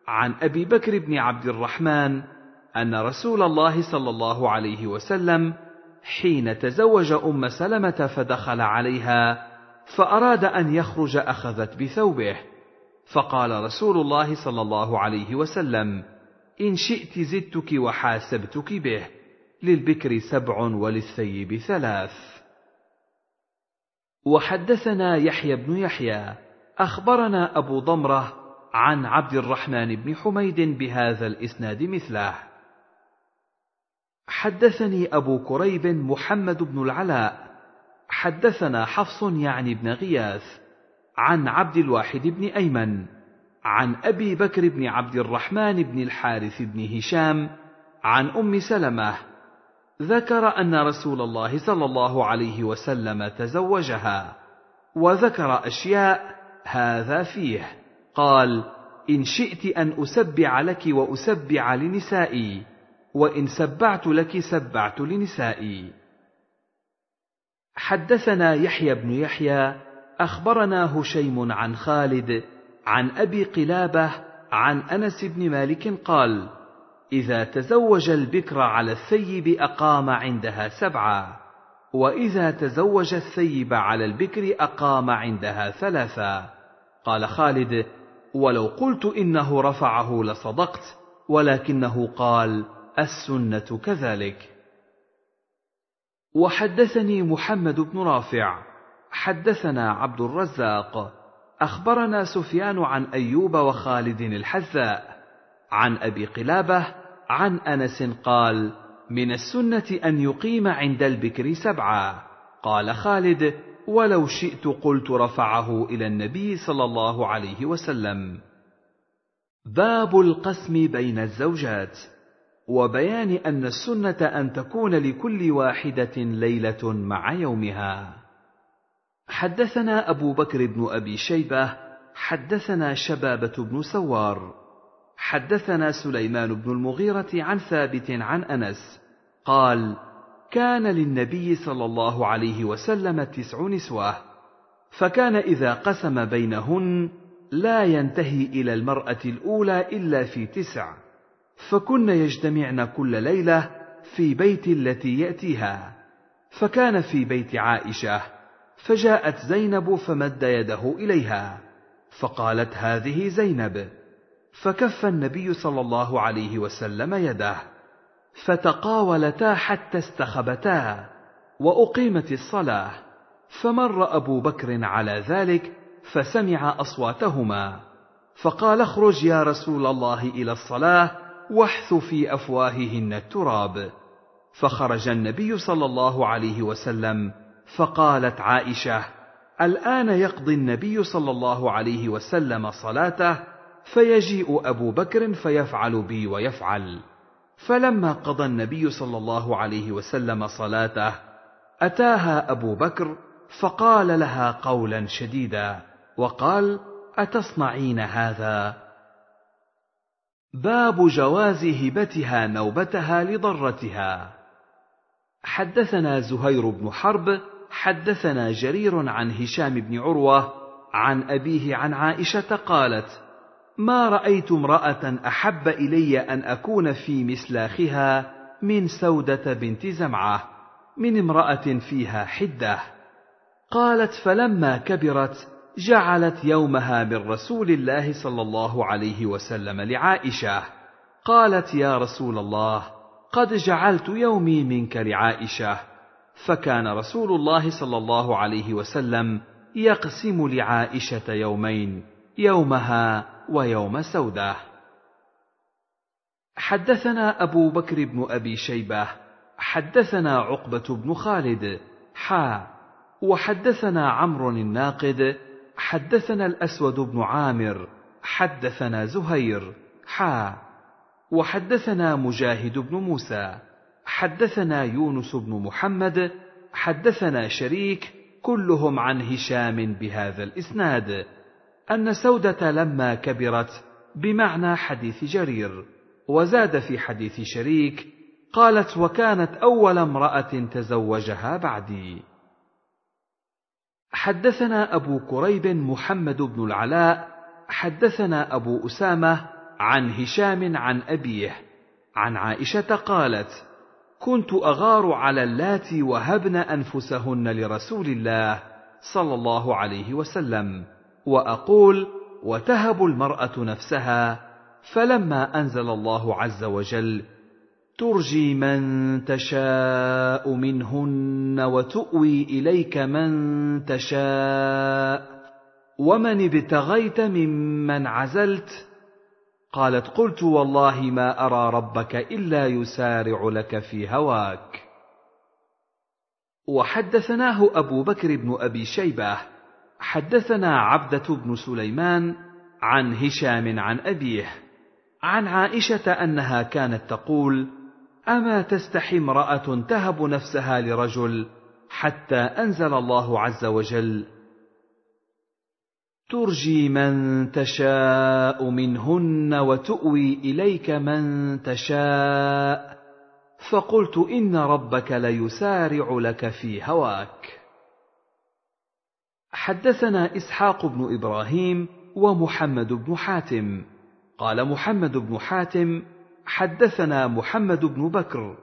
عن أبي بكر بن عبد الرحمن أن رسول الله صلى الله عليه وسلم حين تزوج أم سلمة فدخل عليها فأراد أن يخرج أخذت بثوبه. فقال رسول الله صلى الله عليه وسلم إن شئت زدتك وحاسبتك به للبكر سبع وللثيب ثلاث. وحدثنا يحيى بن يحيى أخبرنا أبو ضمرة عن عبد الرحمن بن حميد بهذا الإسناد مثله. حدثني أبو كريب محمد بن العلاء حدثنا حفص يعني بن غياث عن عبد الواحد بن أيمن عن أبي بكر بن عبد الرحمن بن الحارث بن هشام عن أم سلمة ذكر أن رسول الله صلى الله عليه وسلم تزوجها وذكر أشياء هذا فيه. قال إن شئت أن أسبع لك وأسبع لنسائي وإن سبعت لك سبعت لنسائي. حدثنا يحيى بن يحيى أخبرنا هشيم عن خالد عن أبي قلابة عن أنس بن مالك قال إذا تزوج البكر على الثيب أقام عندها سبعا وإذا تزوج الثيب على البكر أقام عندها ثلاثا قال خالد ولو قلت إنه رفعه لصدقت ولكنه قال السنة كذلك. وحدثني محمد بن رافع. حدثنا عبد الرزاق. أخبرنا سفيان عن أيوب وخالد الحذاء. عن أبي قلابة عن أنس قال من السنة أن يقيم عند البكر سبعا قال خالد ولو شئت قلت رفعه إلى النبي صلى الله عليه وسلم باب القسم بين الزوجات. وبيان أن السنة أن تكون لكل واحدة ليلة مع يومها. حدثنا أبو بكر بن أبي شيبة حدثنا شبابة بن سوار حدثنا سليمان بن المغيرة عن ثابت عن أنس قال كان للنبي صلى الله عليه وسلم تسع نسوة فكان إذا قسم بينهن لا ينتهي إلى المرأة الأولى إلا في تسع. فكن يجتمعن كل ليلة في بيت التي يأتيها. فكان في بيت عائشة فجاءت زينب فمد يده إليها فقالت هذه زينب. فكف النبي صلى الله عليه وسلم يده فتقاولتا حتى استخبتا وأقيمت الصلاة. فمر أبو بكر على ذلك فسمع أصواتهما فقال اخرج يا رسول الله إلى الصلاة واحث في أفواههن التراب. فخرج النبي صلى الله عليه وسلم فقالت عائشة الآن يقضي النبي صلى الله عليه وسلم صلاته فيجيء أبو بكر فيفعل بي ويفعل. فلما قضى النبي صلى الله عليه وسلم صلاته أتاها أبو بكر فقال لها قولا شديدا وقال أتصنعين هذا؟ باب جواز هبتها نوبتها لضرتها. حدثنا زهير بن حرب حدثنا جرير عن هشام بن عروة عن أبيه عن عائشة قالت ما رأيت امرأة أحب إلي أن أكون في مسلاخها من سودة بنت زمعة من امرأة فيها حدة. قالت فلما كبرت جعلت يومها من رسول الله صلى الله عليه وسلم لعائشة. قالت يا رسول الله قد جعلت يومي منك لعائشة. فكان رسول الله صلى الله عليه وسلم يقسم لعائشة يومين يومها ويوم سودة. حدثنا أبو بكر بن أبي شيبة حدثنا عقبة بن خالد حا وحدثنا عمرو الناقد حدثنا الأسود بن عامر حدثنا زهير حا وحدثنا مجاهد بن موسى حدثنا يونس بن محمد حدثنا شريك كلهم عن هشام بهذا الإسناد أن سودة لما كبرت بمعنى حديث جرير وزاد في حديث شريك قالت وكانت أول امرأة تزوجها بعدي. حدثنا أبو كريب محمد بن العلاء حدثنا أبو أسامة عن هشام عن أبيه عن عائشة قالت كنت أغار على اللاتي وهبن أنفسهن لرسول الله صلى الله عليه وسلم وأقول وتهب المرأة نفسها فلما أنزل الله عز وجل ترجي من تشاء منهن وتؤوي إليك من تشاء. ومن ابتغيت ممن عزلت؟ قالت قلت والله ما أرى ربك إلا يسارع لك في هواك. وحدثناه أبو بكر بن أبي شيبة. حدثنا عبدة بن سليمان عن هشام عن أبيه. عن عائشة أنها كانت تقول أما تستحي امرأة تهب نفسها لرجل حتى أنزل الله عز وجل؟ ترجي من تشاء منهن وتؤوي إليك من تشاء. فقلت إن ربك ليسارع لك في هواك. حدثنا إسحاق بن إبراهيم ومحمد بن حاتم. قال محمد بن حاتم حدثنا محمد بن بكر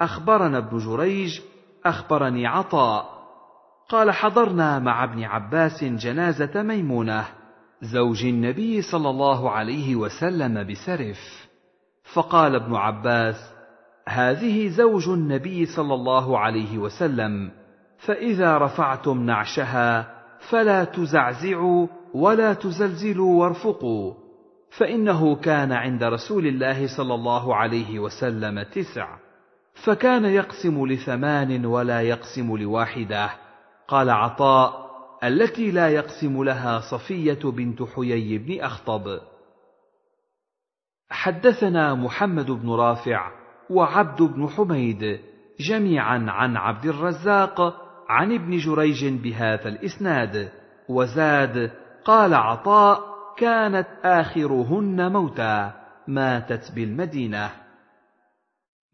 أخبرنا ابن جريج أخبرني عطاء. قال حضرنا مع ابن عباس جنازة ميمونة زوج النبي صلى الله عليه وسلم بسرف. فقال ابن عباس هذه زوج النبي صلى الله عليه وسلم فإذا رفعتم نعشها فلا تزعزعوا ولا تزلزلوا وارفقوا. فإنه كان عند رسول الله صلى الله عليه وسلم تسع. فكان يقسم لثمان ولا يقسم لواحدة. قال عطاء التي لا يقسم لها صفية بنت حيي بن أخطب. حدثنا محمد بن رافع وعبد بن حميد جميعا عن عبد الرزاق عن ابن جريج بهذا الإسناد. وزاد قال عطاء كانت آخرهن موتا ماتت بالمدينة.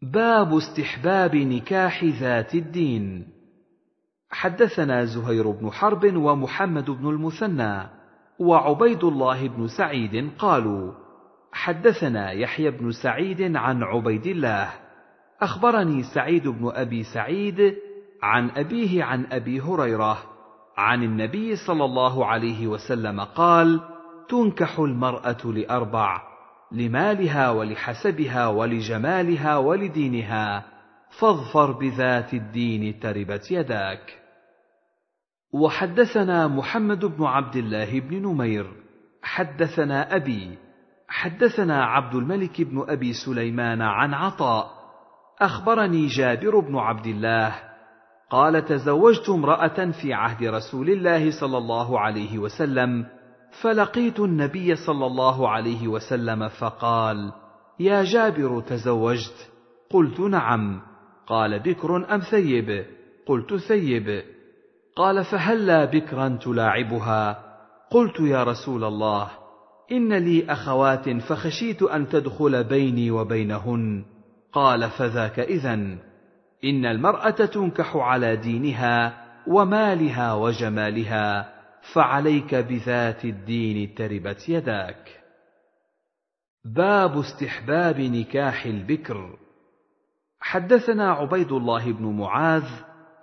باب استحباب نكاح ذات الدين. حدثنا زهير بن حرب ومحمد بن المثنى وعبيد الله بن سعيد قالوا حدثنا يحيى بن سعيد عن عبيد الله. أخبرني سعيد بن أبي سعيد عن أبيه عن أبي هريرة عن النبي صلى الله عليه وسلم قال تنكح المرأة لأربع لمالها ولحسبها ولجمالها ولدينها فاظفر بذات الدين تربت يداك. وحدثنا محمد بن عبد الله بن نمير حدثنا أبي حدثنا عبد الملك بن أبي سليمان عن عطاء أخبرني جابر بن عبد الله قال تزوجت امرأة في عهد رسول الله صلى الله عليه وسلم فلقيت النبي صلى الله عليه وسلم فقال يا جابر تزوجت. قلت نعم. قال بكر أم ثيب؟ قلت ثيب. قال فهلا بكرا تلاعبها؟ قلت يا رسول الله إن لي أخوات فخشيت أن تدخل بيني وبينهن. قال فذاك إذن. إن المرأة تنكح على دينها ومالها وجمالها. فعليك بذات الدين تربت يداك. باب استحباب نكاح البكر. حدثنا عبيد الله بن معاذ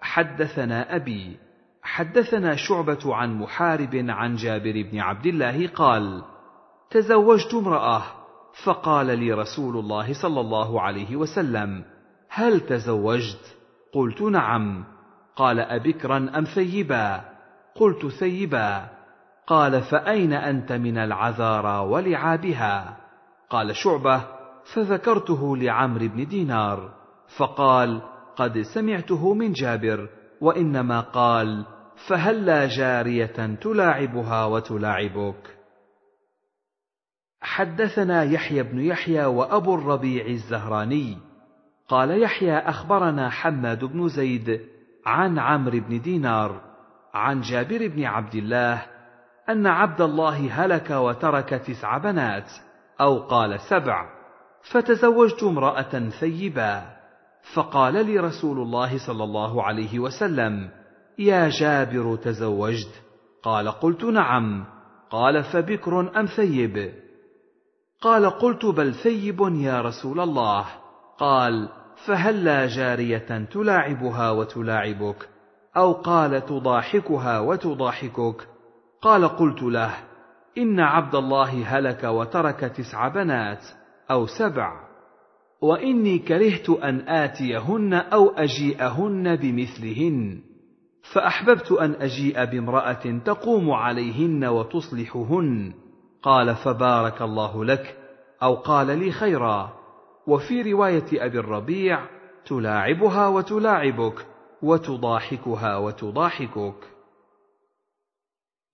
حدثنا أبي حدثنا شعبة عن محارب عن جابر بن عبد الله قال تزوجت امرأة فقال لي رسول الله صلى الله عليه وسلم هل تزوجت؟ قلت نعم. قال أبكرا أم ثيبا؟ قلت ثيبا قال فأين أنت من العذارى ولعابها؟ قال شعبة فذكرته لعمرو بن دينار فقال قد سمعته من جابر وإنما قال فهلا جارية تلاعبها وتلاعبك؟ حدثنا يحيى بن يحيى وأبو الربيع الزهراني. قال يحيى أخبرنا حماد بن زيد عن عمرو بن دينار. عن جابر بن عبد الله أن عبد الله هلك وترك تسع بنات أو قال سبع فتزوجت امرأة ثيبا فقال لي رسول الله صلى الله عليه وسلم يا جابر تزوجت؟ قال قلت نعم. قال فبكر أم ثيب؟ قال قلت بل ثيب يا رسول الله. قال فهلا جارية تلاعبها وتلاعبك. أو قال تضاحكها وتضاحكك. قال قلت له إن عبد الله هلك وترك تسع بنات أو سبع وإني كرهت أن آتيهن أو أجيئهن بمثلهن فأحببت أن أجيء بامرأة تقوم عليهن وتصلحهن. قال فبارك الله لك أو قال لي خيرا. وفي رواية أبي الربيع تلاعبها وتلاعبك. وتضاحكها وتضاحكك.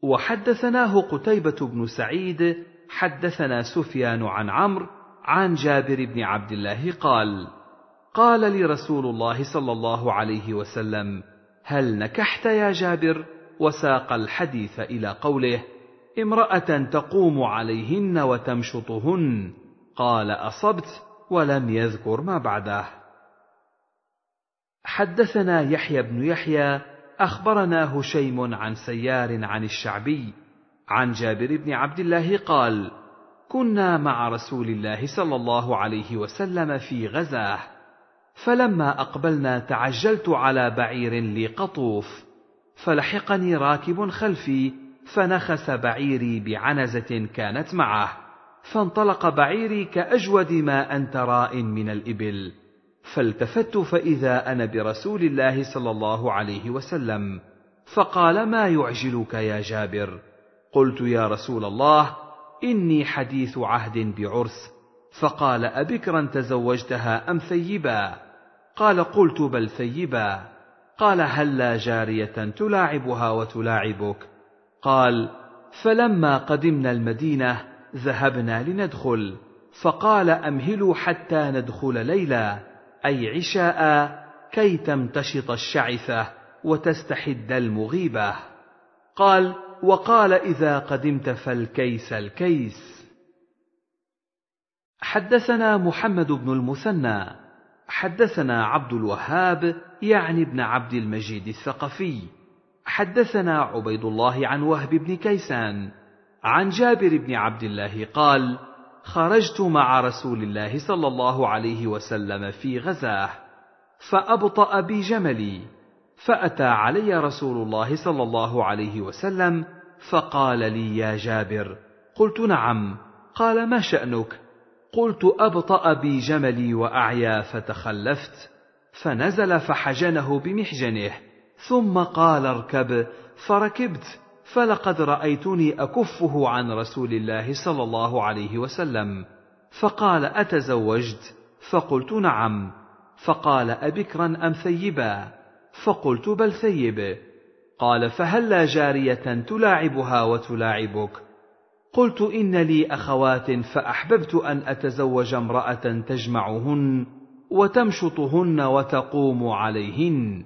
وحدثناه قتيبة بن سعيد حدثنا سفيان عن عمرو عن جابر بن عبد الله قال قال لي رسول الله صلى الله عليه وسلم هل نكحت يا جابر؟ وساق الحديث إلى قوله امرأة تقوم عليهن وتمشطهن. قال أصبت ولم يذكر ما بعده. حدثنا يحيى بن يحيى أخبرنا هشيم عن سيار عن الشعبي عن جابر بن عبد الله قال كنا مع رسول الله صلى الله عليه وسلم في غزاة فلما أقبلنا تعجلت على بعير لي قطوف فلحقني راكب خلفي فنخس بعيري بعنزة كانت معه فانطلق بعيري كأجود ما انت راء من الإبل. فالتفت فإذا أنا برسول الله صلى الله عليه وسلم فقال ما يعجلك يا جابر؟ قلت يا رسول الله إني حديث عهد بعرس. فقال أبكرا تزوجتها أم ثيبا؟ قال قلت بل ثيبا. قال هلا جارية تلاعبها وتلاعبك؟ قال فلما قدمنا المدينة ذهبنا لندخل. فقال أمهلوا حتى ندخل ليلا أي عشاء كي تمتشط الشعثة وتستحد المغيبة. قال وقال إذا قدمت فالكيس الكيس. حدثنا محمد بن المثنى. حدثنا عبد الوهاب يعني ابن عبد المجيد الثقفي. حدثنا عبيد الله عن وهب بن كيسان. عن جابر بن عبد الله قال خرجت مع رسول الله صلى الله عليه وسلم في غزاة فأبطأ بي جملي فأتى علي رسول الله صلى الله عليه وسلم فقال لي يا جابر قلت نعم قال ما شأنك؟ قلت أبطأ بي جملي وأعيا فتخلفت فنزل فحجنه بمحجنه ثم قال اركب فركبت فلقد رأيتني أكفه عن رسول الله صلى الله عليه وسلم. فقال أتزوجت؟ فقلت نعم. فقال أبكرا أم ثيبا؟ فقلت بل ثيب. قال فهلا جارية تلاعبها وتلاعبك؟ قلت إن لي أخوات فأحببت أن أتزوج امرأة تجمعهن وتمشطهن وتقوم عليهن.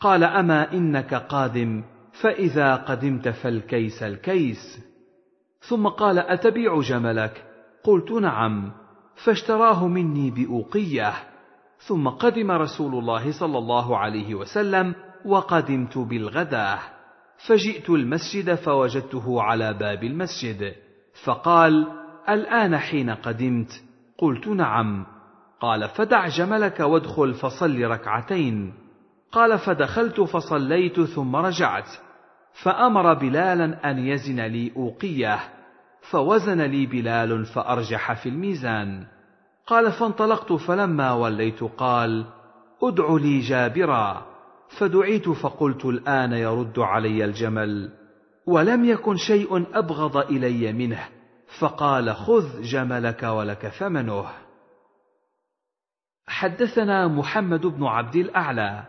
قال أما إنك قادم فإذا قدمت فالكيس الكيس. ثم قال أتبيع جملك؟ قلت نعم فاشتراه مني بأوقية. ثم قدم رسول الله صلى الله عليه وسلم وقدمت بالغداة. فجئت المسجد فوجدته على باب المسجد. فقال الآن حين قدمت؟ قلت نعم. قال فدع جملك وادخل فصل ركعتين. قال فدخلت فصليت ثم رجعت. فأمر بلالا أن يزن لي أوقية فوزن لي بلال فأرجح في الميزان. قال فانطلقت فلما وليت قال أدع لي جابرا فدعيت فقلت الآن يرد علي الجمل ولم يكن شيء أبغض إلي منه فقال خذ جملك ولك ثمنه حدثنا محمد بن عبد الأعلى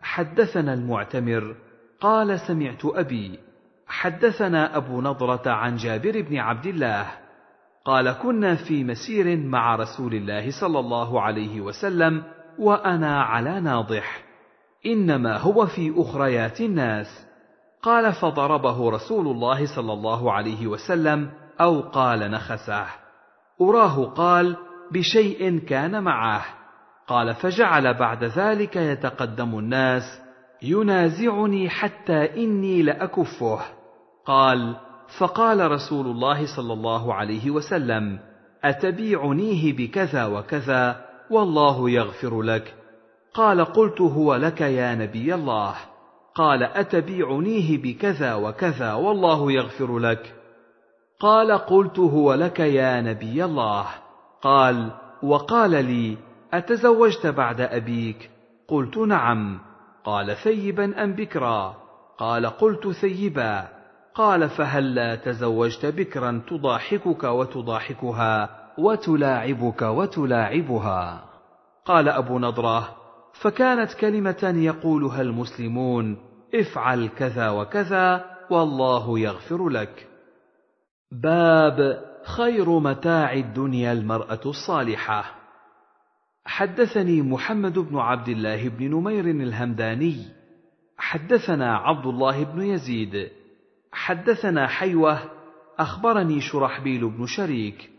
حدثنا المعتمر قال سمعت أبي حدثنا أبو نضرة عن جابر بن عبد الله قال كنا في مسير مع رسول الله صلى الله عليه وسلم وأنا على ناضح إنما هو في أخريات الناس. قال فضربه رسول الله صلى الله عليه وسلم أو قال نخسه. أراه قال بشيء كان معه. قال فجعل بعد ذلك يتقدم الناس ينازعني حتى إني لأكفه. قال فقال رسول الله صلى الله عليه وسلم أتبيعنيه بكذا وكذا والله يغفر لك. قال قلت هو لك يا نبي الله. قال أتبيعنيه بكذا وكذا والله يغفر لك. قال قلت هو لك يا نبي الله. قال وقال لي أتزوجت بعد أبيك؟ قلت نعم. قال ثيبا أم بكرا؟ قال قلت ثيبا. قال فهلا تزوجت بكرا تضاحكك وتضاحكها وتلاعبك وتلاعبها؟ قال أبو نضرة فكانت كلمه يقولها المسلمون افعل كذا وكذا والله يغفر لك. باب خير متاع الدنيا المرأة الصالحة. حدثني محمد بن عبد الله بن نمير الهمداني. حدثنا عبد الله بن يزيد. حدثنا حيوة. أخبرني شرحبيل بن شريك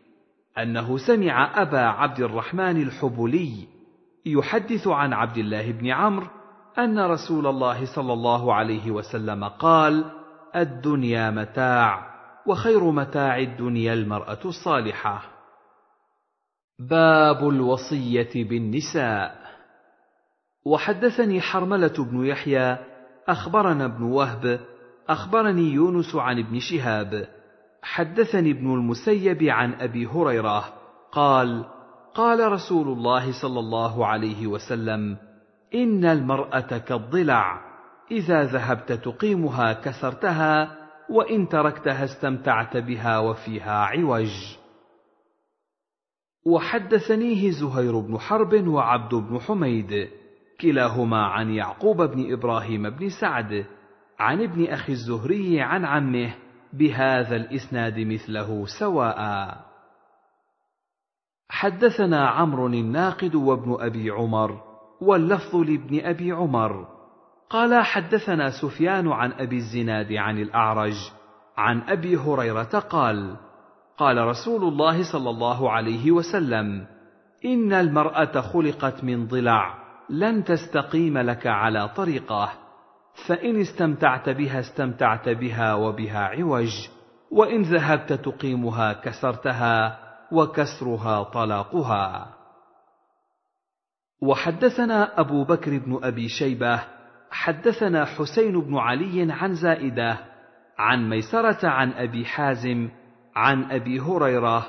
أنه سمع أبا عبد الرحمن الحبلي يحدث عن عبد الله بن عمرو أن رسول الله صلى الله عليه وسلم قال الدنيا متاع وخير متاع الدنيا المرأة الصالحة. باب الوصية بالنساء. وحدثني حرملة بن يحيى أخبرنا ابن وهب أخبرني يونس عن ابن شهاب. حدثني ابن المسيب عن أبي هريرة قال قال رسول الله صلى الله عليه وسلم إن المرأة كالضلع إذا ذهبت تقيمها كسرتها وإن تركتها استمتعت بها وفيها عوج. وحدثنيه زهير بن حرب وعبد بن حميد كلاهما عن يعقوب بن إبراهيم بن سعد عن ابن أخي الزهري عن عمه بهذا الإسناد مثله سواء. حدثنا عمرو الناقد وابن أبي عمر واللفظ لابن أبي عمر. قال حدثنا سفيان عن أبي الزناد عن الأعرج عن أبي هريرة قال قال رسول الله صلى الله عليه وسلم إن المرأة خلقت من ضلع لن تستقيم لك على طريقه فإن استمتعت بها استمتعت بها وبها عوج وإن ذهبت تقيمها كسرتها وكسرها طلاقها. وحدثنا أبو بكر بن أبي شيبة حدثنا حسين بن علي عن زائدة عن ميسرة عن أبي حازم عن أبي هريرة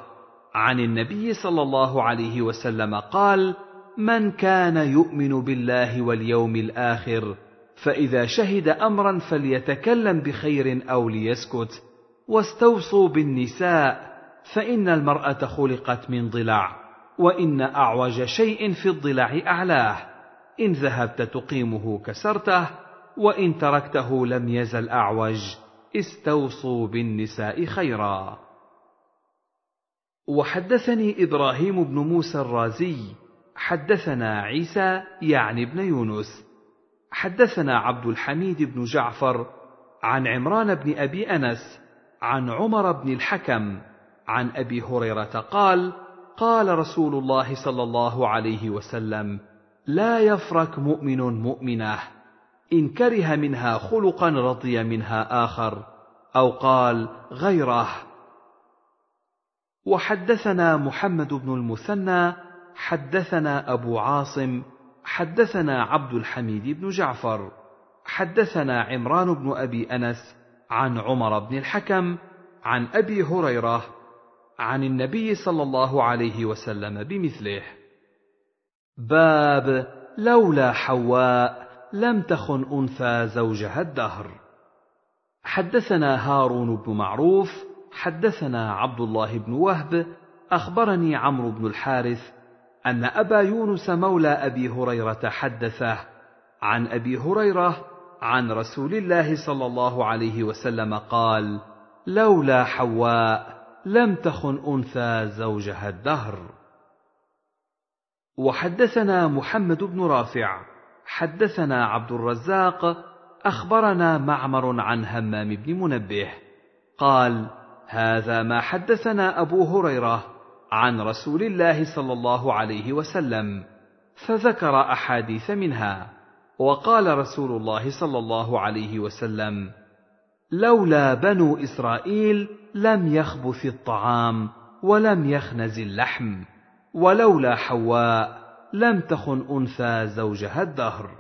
عن النبي صلى الله عليه وسلم قال من كان يؤمن بالله واليوم الآخر فإذا شهد امرا فليتكلم بخير أو ليسكت واستوصوا بالنساء فإن المرأة خلقت من ضلع وإن أعوج شيء في الضلع أعلاه إن ذهبت تقيمه كسرته وإن تركته لم يزل أعوج استوصوا بالنساء خيرا. وحدثني إبراهيم بن موسى الرازي حدثنا عيسى يعني ابن يونس حدثنا عبد الحميد بن جعفر عن عمران بن أبي أنس عن عمر بن الحكم عن أبي هريرة قال قال رسول الله صلى الله عليه وسلم لا يفرك مؤمن مؤمنة إن كره منها خلقا رضي منها آخر أو قال غيره. وحدثنا محمد بن المثنى حدثنا أبو عاصم حدثنا عبد الحميد بن جعفر حدثنا عمران بن أبي أنس عن عمر بن الحكم عن أبي هريرة عن النبي صلى الله عليه وسلم بمثله. باب لولا حواء لم تخن أنثى زوجها الدهر. حدثنا هارون بن معروف حدثنا عبد الله بن وهب أخبرني عمرو بن الحارث أن أبا يونس مولى أبي هريرة حدثه عن أبي هريرة عن رسول الله صلى الله عليه وسلم قال لولا حواء لم تخن أنثى زوجها الدهر وحدثنا محمد بن رافع حدثنا عبد الرزاق أخبرنا معمر عن همام بن منبه قال هذا ما حدثنا أبو هريرة عن رسول الله صلى الله عليه وسلم فذكر أحاديث منها وقال رسول الله صلى الله عليه وسلم لولا بنو إسرائيل لم يخبث الطعام ولم يخنز اللحم ولولا حواء لم تخن أنثى زوجها الدهر.